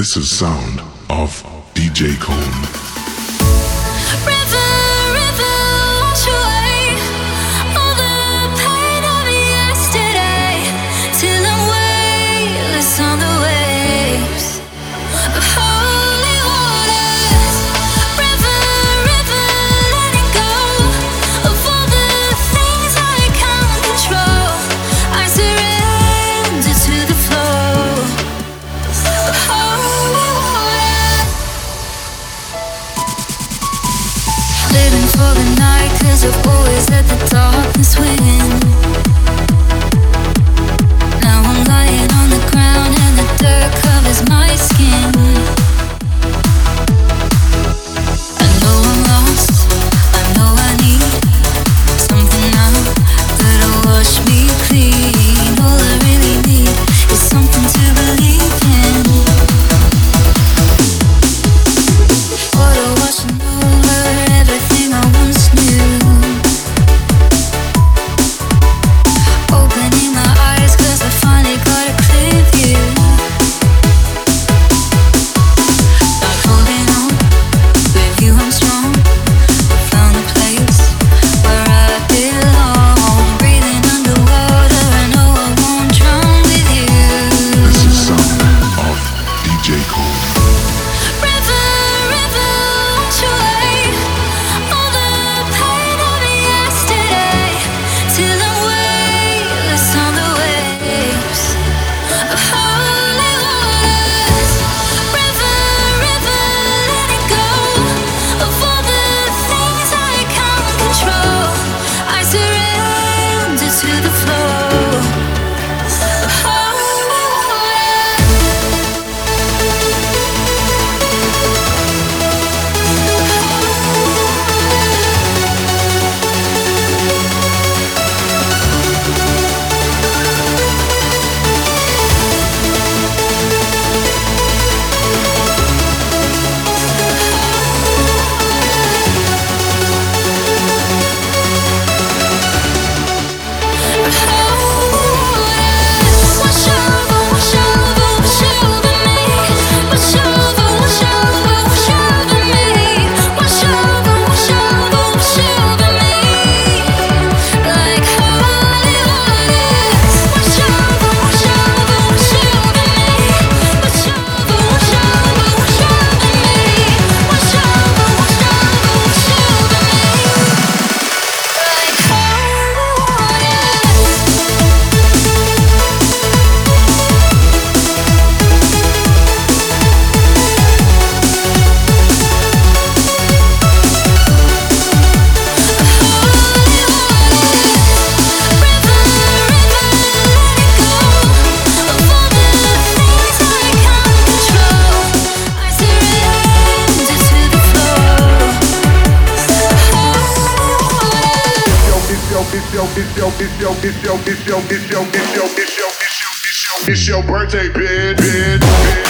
This is sound of DJ Cone. River. for the night Cause you're always at the darkness and it's your birthday, bitch.